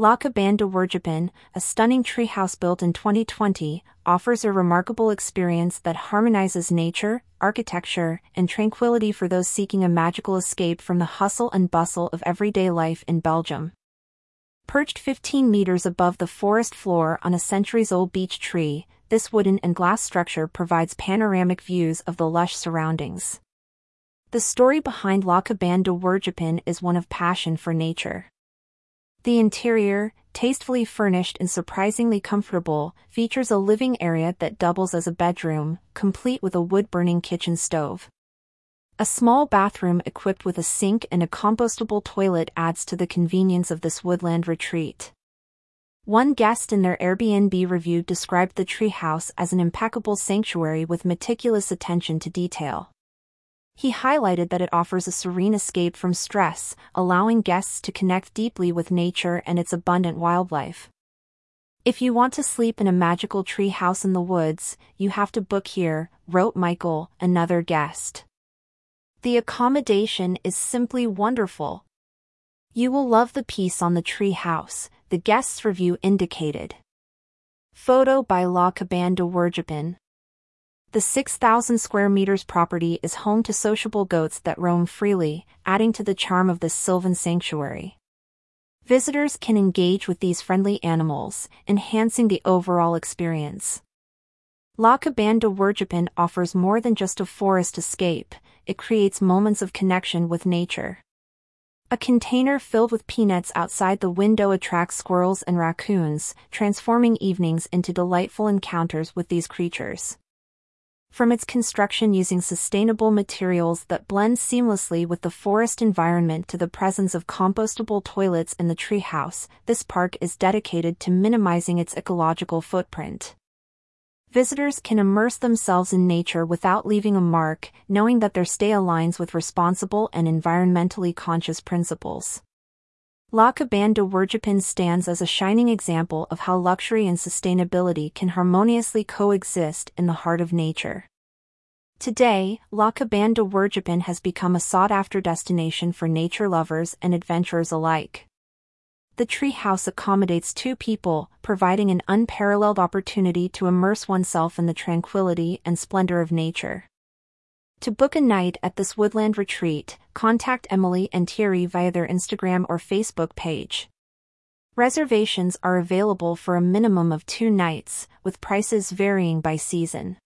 La Cabane de Werjupin, a stunning treehouse built in 2020, offers a remarkable experience that harmonizes nature, architecture, and tranquility for those seeking a magical escape from the hustle and bustle of everyday life in Belgium. Perched 15 meters above the forest floor on a centuries-old beech tree, this wooden and glass structure provides panoramic views of the lush surroundings. The story behind La Cabane is one of passion for nature. The interior, tastefully furnished and surprisingly comfortable, features a living area that doubles as a bedroom, complete with a wood-burning kitchen stove. A small bathroom equipped with a sink and a compostable toilet adds to the convenience of this woodland retreat. One guest in their Airbnb review described the treehouse as an impeccable sanctuary with meticulous attention to detail. He highlighted that it offers a serene escape from stress, allowing guests to connect deeply with nature and its abundant wildlife. If you want to sleep in a magical tree house in the woods, you have to book here, wrote Michael, another guest. The accommodation is simply wonderful. You will love the peace on the tree house, the guest's review indicated. Photo by La Cabane de Werjupin. The 6,000 square meters property is home to sociable goats that roam freely, adding to the charm of this sylvan sanctuary. Visitors can engage with these friendly animals, enhancing the overall experience. La Cabane de Werjupin offers more than just a forest escape, it creates moments of connection with nature. A container filled with peanuts outside the window attracts squirrels and raccoons, transforming evenings into delightful encounters with these creatures. From its construction using sustainable materials that blend seamlessly with the forest environment to the presence of compostable toilets in the treehouse, this park is dedicated to minimizing its ecological footprint. Visitors can immerse themselves in nature without leaving a mark, knowing that their stay aligns with responsible and environmentally conscious principles. La Werjupin stands as a shining example of how luxury and sustainability can harmoniously coexist in the heart of nature. Today, La Werjupin has become a sought-after destination for nature lovers and adventurers alike. The treehouse accommodates two people, providing an unparalleled opportunity to immerse oneself in the tranquility and splendor of nature. To book a night at this woodland retreat, contact Emily and Thierry via their Instagram or Facebook page. Reservations are available for a minimum of two nights, with prices varying by season.